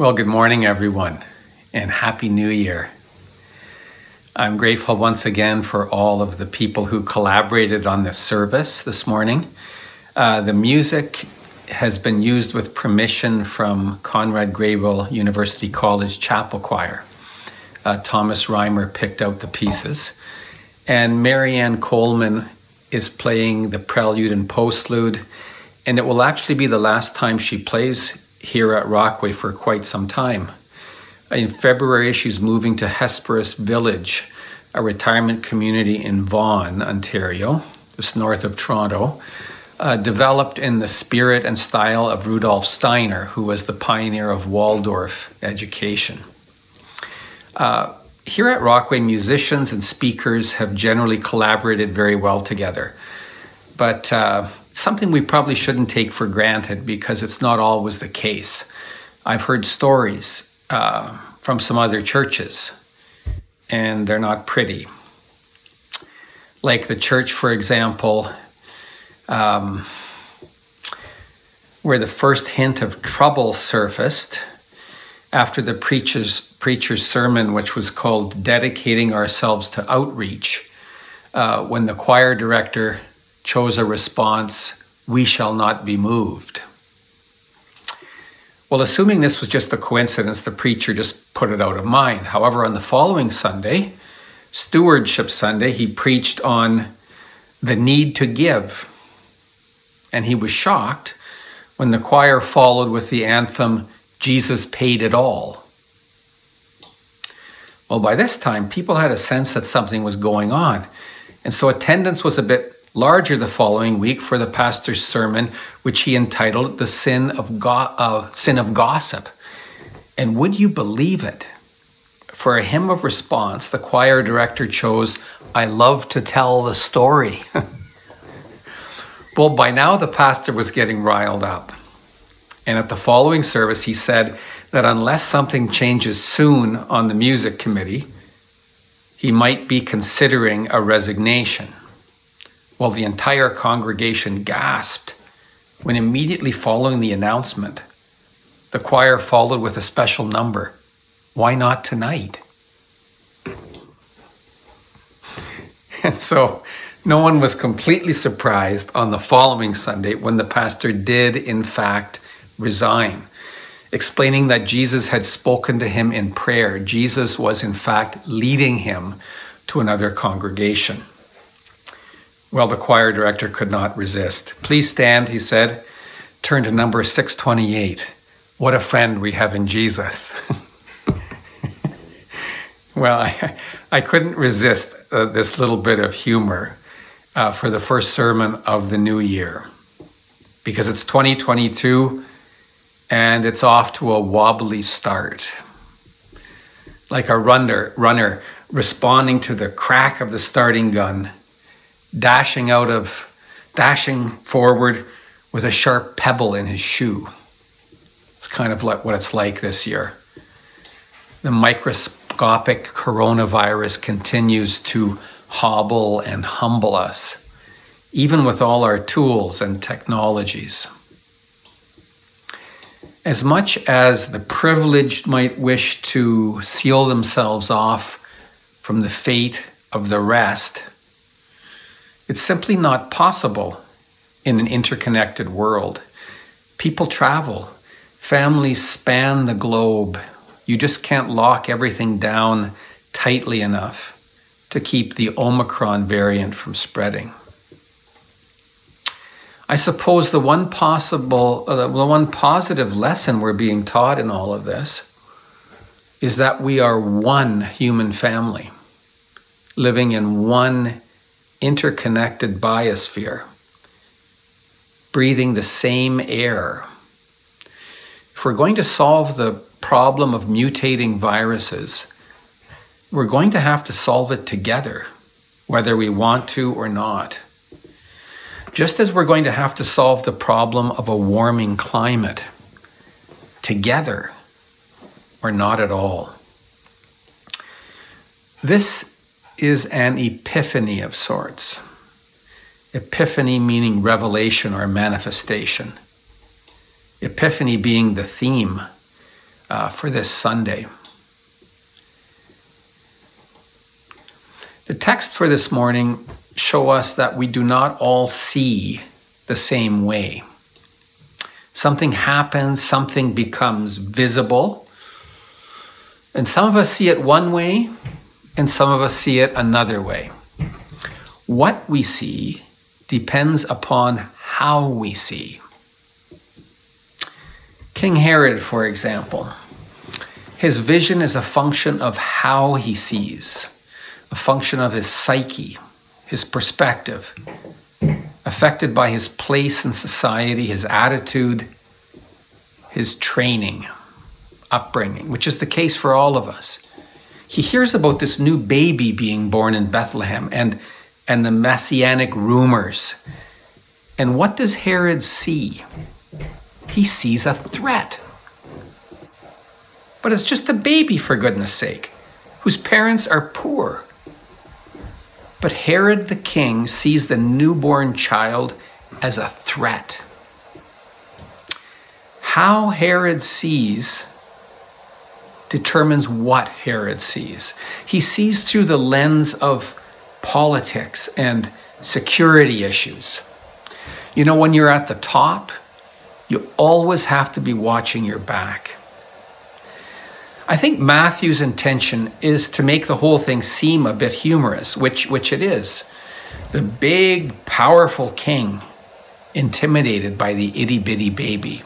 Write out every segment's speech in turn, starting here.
Well, good morning, everyone, and Happy New Year. I'm grateful once again for all of the people who collaborated on this service this morning. Uh, the music has been used with permission from Conrad Grebel University College Chapel Choir. Uh, Thomas Reimer picked out the pieces. And Marianne Coleman is playing the prelude and postlude, and it will actually be the last time she plays here at Rockway for quite some time. In February, she's moving to Hesperus Village, a retirement community in Vaughan, Ontario, just north of Toronto, uh, developed in the spirit and style of Rudolf Steiner, who was the pioneer of Waldorf education. Uh, here at Rockway, musicians and speakers have generally collaborated very well together. But uh, something we probably shouldn't take for granted because it's not always the case. I've heard stories uh, from some other churches, and they're not pretty. Like the church, for example, um, where the first hint of trouble surfaced after the preacher's, preacher's sermon, which was called Dedicating Ourselves to Outreach, uh, when the choir director chose a response, We shall not be moved. Well, assuming this was just a coincidence, the preacher just put it out of mind. However, on the following Sunday, Stewardship Sunday, he preached on the need to give. And he was shocked when the choir followed with the anthem, Jesus paid it all. Well, by this time, people had a sense that something was going on. And so attendance was a bit larger the following week for the pastor's sermon, which he entitled The Sin of, Go- uh, Sin of Gossip. And would you believe it? For a hymn of response, the choir director chose, I love to tell the story. well, by now the pastor was getting riled up. And at the following service, he said that unless something changes soon on the music committee, he might be considering a resignation. Well, the entire congregation gasped when immediately following the announcement, the choir followed with a special number. Why not tonight? And so no one was completely surprised on the following Sunday when the pastor did, in fact, resign, explaining that Jesus had spoken to him in prayer. Jesus was, in fact, leading him to another congregation. Well, the choir director could not resist. Please stand, he said. Turn to number 628. What a friend we have in Jesus. well, I, I couldn't resist uh, this little bit of humor uh, for the first sermon of the new year because it's 2022 and it's off to a wobbly start. Like a runner, runner responding to the crack of the starting gun dashing out of, dashing forward with a sharp pebble in his shoe. It's kind of like what it's like this year. The microscopic coronavirus continues to hobble and humble us, even with all our tools and technologies. As much as the privileged might wish to seal themselves off from the fate of the rest, it's simply not possible in an interconnected world. People travel, families span the globe. You just can't lock everything down tightly enough to keep the Omicron variant from spreading. I suppose the one possible, uh, the one positive lesson we're being taught in all of this is that we are one human family living in one interconnected biosphere, breathing the same air. If we're going to solve the problem of mutating viruses, we're going to have to solve it together, whether we want to or not. Just as we're going to have to solve the problem of a warming climate together or not at all. This is an epiphany of sorts. Epiphany meaning revelation or manifestation. Epiphany being the theme uh, for this Sunday. The text for this morning show us that we do not all see the same way. Something happens, something becomes visible, and some of us see it one way, and some of us see it another way. What we see depends upon how we see. King Herod, for example, his vision is a function of how he sees a function of his psyche, his perspective, affected by his place in society, his attitude, his training, upbringing, which is the case for all of us. He hears about this new baby being born in Bethlehem and, and the messianic rumors. And what does Herod see? He sees a threat. But it's just a baby, for goodness sake, whose parents are poor but Herod the king sees the newborn child as a threat. How Herod sees determines what Herod sees. He sees through the lens of politics and security issues. You know, when you're at the top, you always have to be watching your back. I think Matthew's intention is to make the whole thing seem a bit humorous, which, which it is. The big, powerful king intimidated by the itty bitty baby.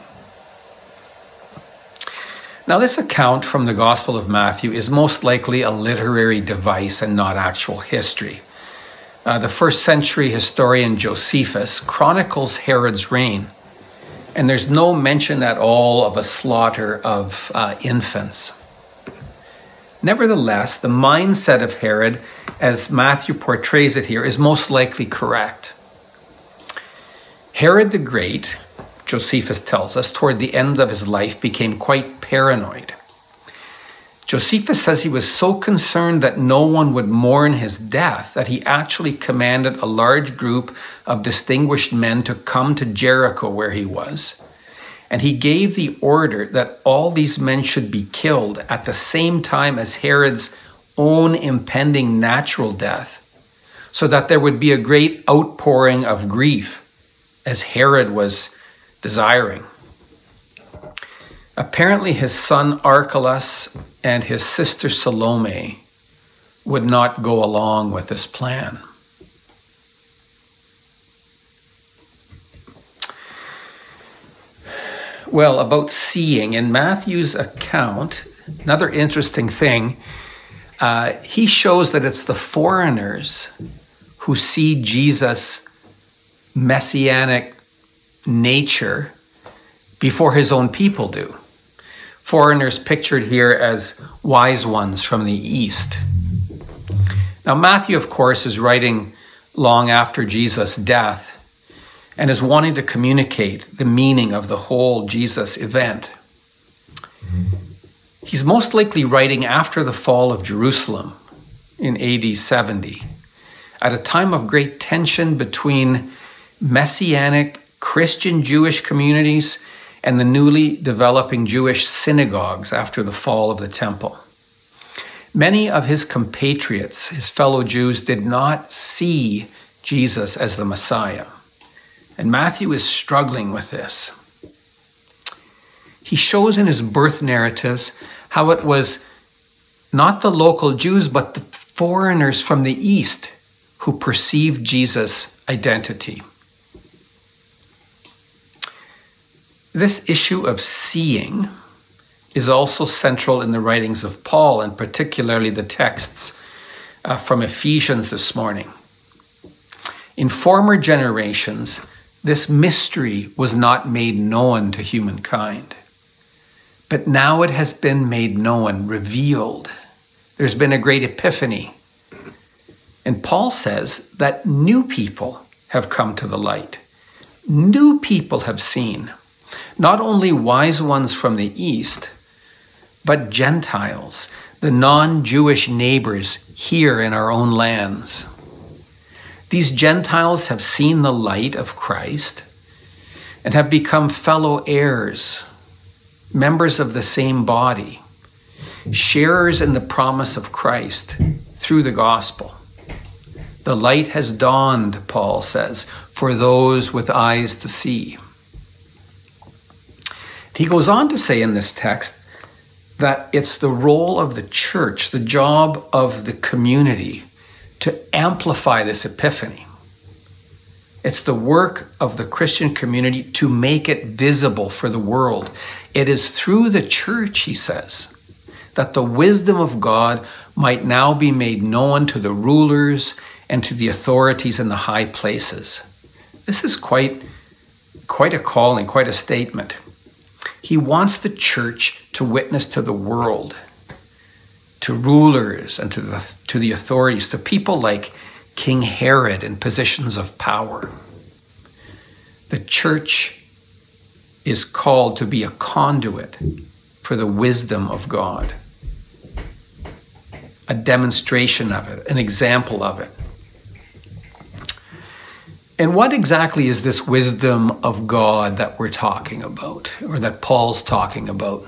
Now, this account from the Gospel of Matthew is most likely a literary device and not actual history. Uh, the first century historian Josephus chronicles Herod's reign, and there's no mention at all of a slaughter of uh, infants. Nevertheless, the mindset of Herod, as Matthew portrays it here, is most likely correct. Herod the Great, Josephus tells us, toward the end of his life became quite paranoid. Josephus says he was so concerned that no one would mourn his death that he actually commanded a large group of distinguished men to come to Jericho where he was and he gave the order that all these men should be killed at the same time as Herod's own impending natural death, so that there would be a great outpouring of grief, as Herod was desiring. Apparently, his son Archelaus and his sister Salome would not go along with this plan. Well, about seeing, in Matthew's account, another interesting thing, uh, he shows that it's the foreigners who see Jesus' messianic nature before his own people do. Foreigners pictured here as wise ones from the East. Now, Matthew, of course, is writing long after Jesus' death and is wanting to communicate the meaning of the whole Jesus event. He's most likely writing after the fall of Jerusalem in AD 70, at a time of great tension between messianic Christian Jewish communities and the newly developing Jewish synagogues after the fall of the temple. Many of his compatriots, his fellow Jews, did not see Jesus as the Messiah. And Matthew is struggling with this. He shows in his birth narratives how it was not the local Jews, but the foreigners from the East who perceived Jesus' identity. This issue of seeing is also central in the writings of Paul, and particularly the texts uh, from Ephesians this morning. In former generations, this mystery was not made known to humankind. But now it has been made known, revealed. There's been a great epiphany. And Paul says that new people have come to the light. New people have seen, not only wise ones from the East, but Gentiles, the non Jewish neighbors here in our own lands. These Gentiles have seen the light of Christ and have become fellow heirs, members of the same body, sharers in the promise of Christ through the gospel. The light has dawned, Paul says, for those with eyes to see. He goes on to say in this text that it's the role of the church, the job of the community to amplify this epiphany. It's the work of the Christian community to make it visible for the world. It is through the church, he says, that the wisdom of God might now be made known to the rulers and to the authorities in the high places. This is quite, quite a calling, quite a statement. He wants the church to witness to the world, to rulers and to the, to the authorities, to people like King Herod in positions of power. The church is called to be a conduit for the wisdom of God, a demonstration of it, an example of it. And what exactly is this wisdom of God that we're talking about, or that Paul's talking about?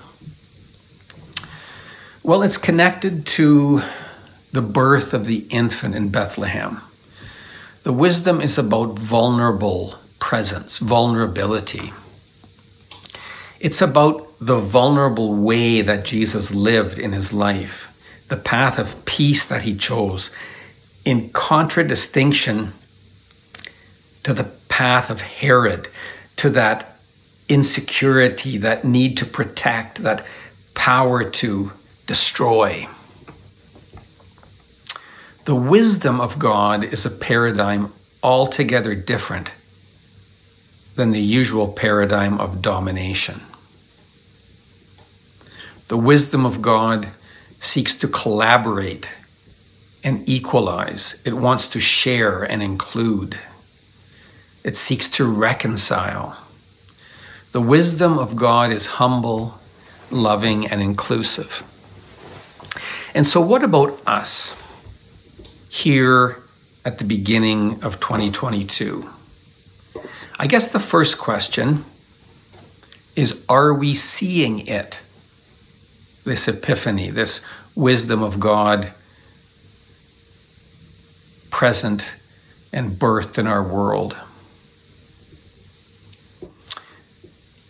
Well, it's connected to the birth of the infant in Bethlehem. The wisdom is about vulnerable presence, vulnerability. It's about the vulnerable way that Jesus lived in his life, the path of peace that he chose, in contradistinction to the path of Herod, to that insecurity, that need to protect, that power to destroy. The wisdom of God is a paradigm altogether different than the usual paradigm of domination. The wisdom of God seeks to collaborate and equalize, it wants to share and include. It seeks to reconcile. The wisdom of God is humble, loving, and inclusive. And so, what about us here at the beginning of 2022? I guess the first question is Are we seeing it? This epiphany, this wisdom of God present and birthed in our world.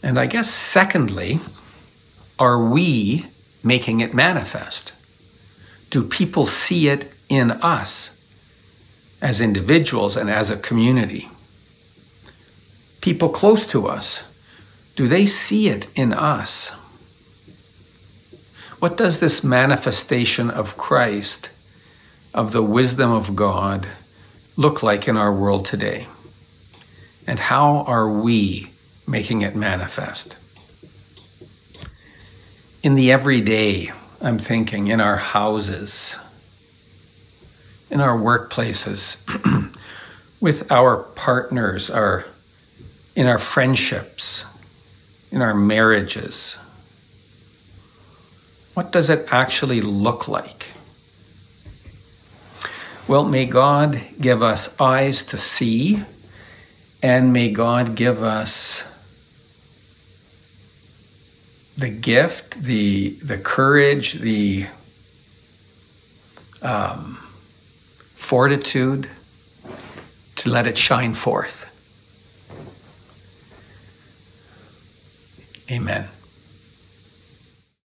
And I guess, secondly, are we making it manifest? Do people see it in us as individuals and as a community? People close to us, do they see it in us? What does this manifestation of Christ, of the wisdom of God, look like in our world today? And how are we making it manifest. In the everyday, I'm thinking, in our houses, in our workplaces, with our partners, our, in our friendships, in our marriages. What does it actually look like? Well, may God give us eyes to see, and may God give us the gift, the the courage, the um, fortitude to let it shine forth. Amen.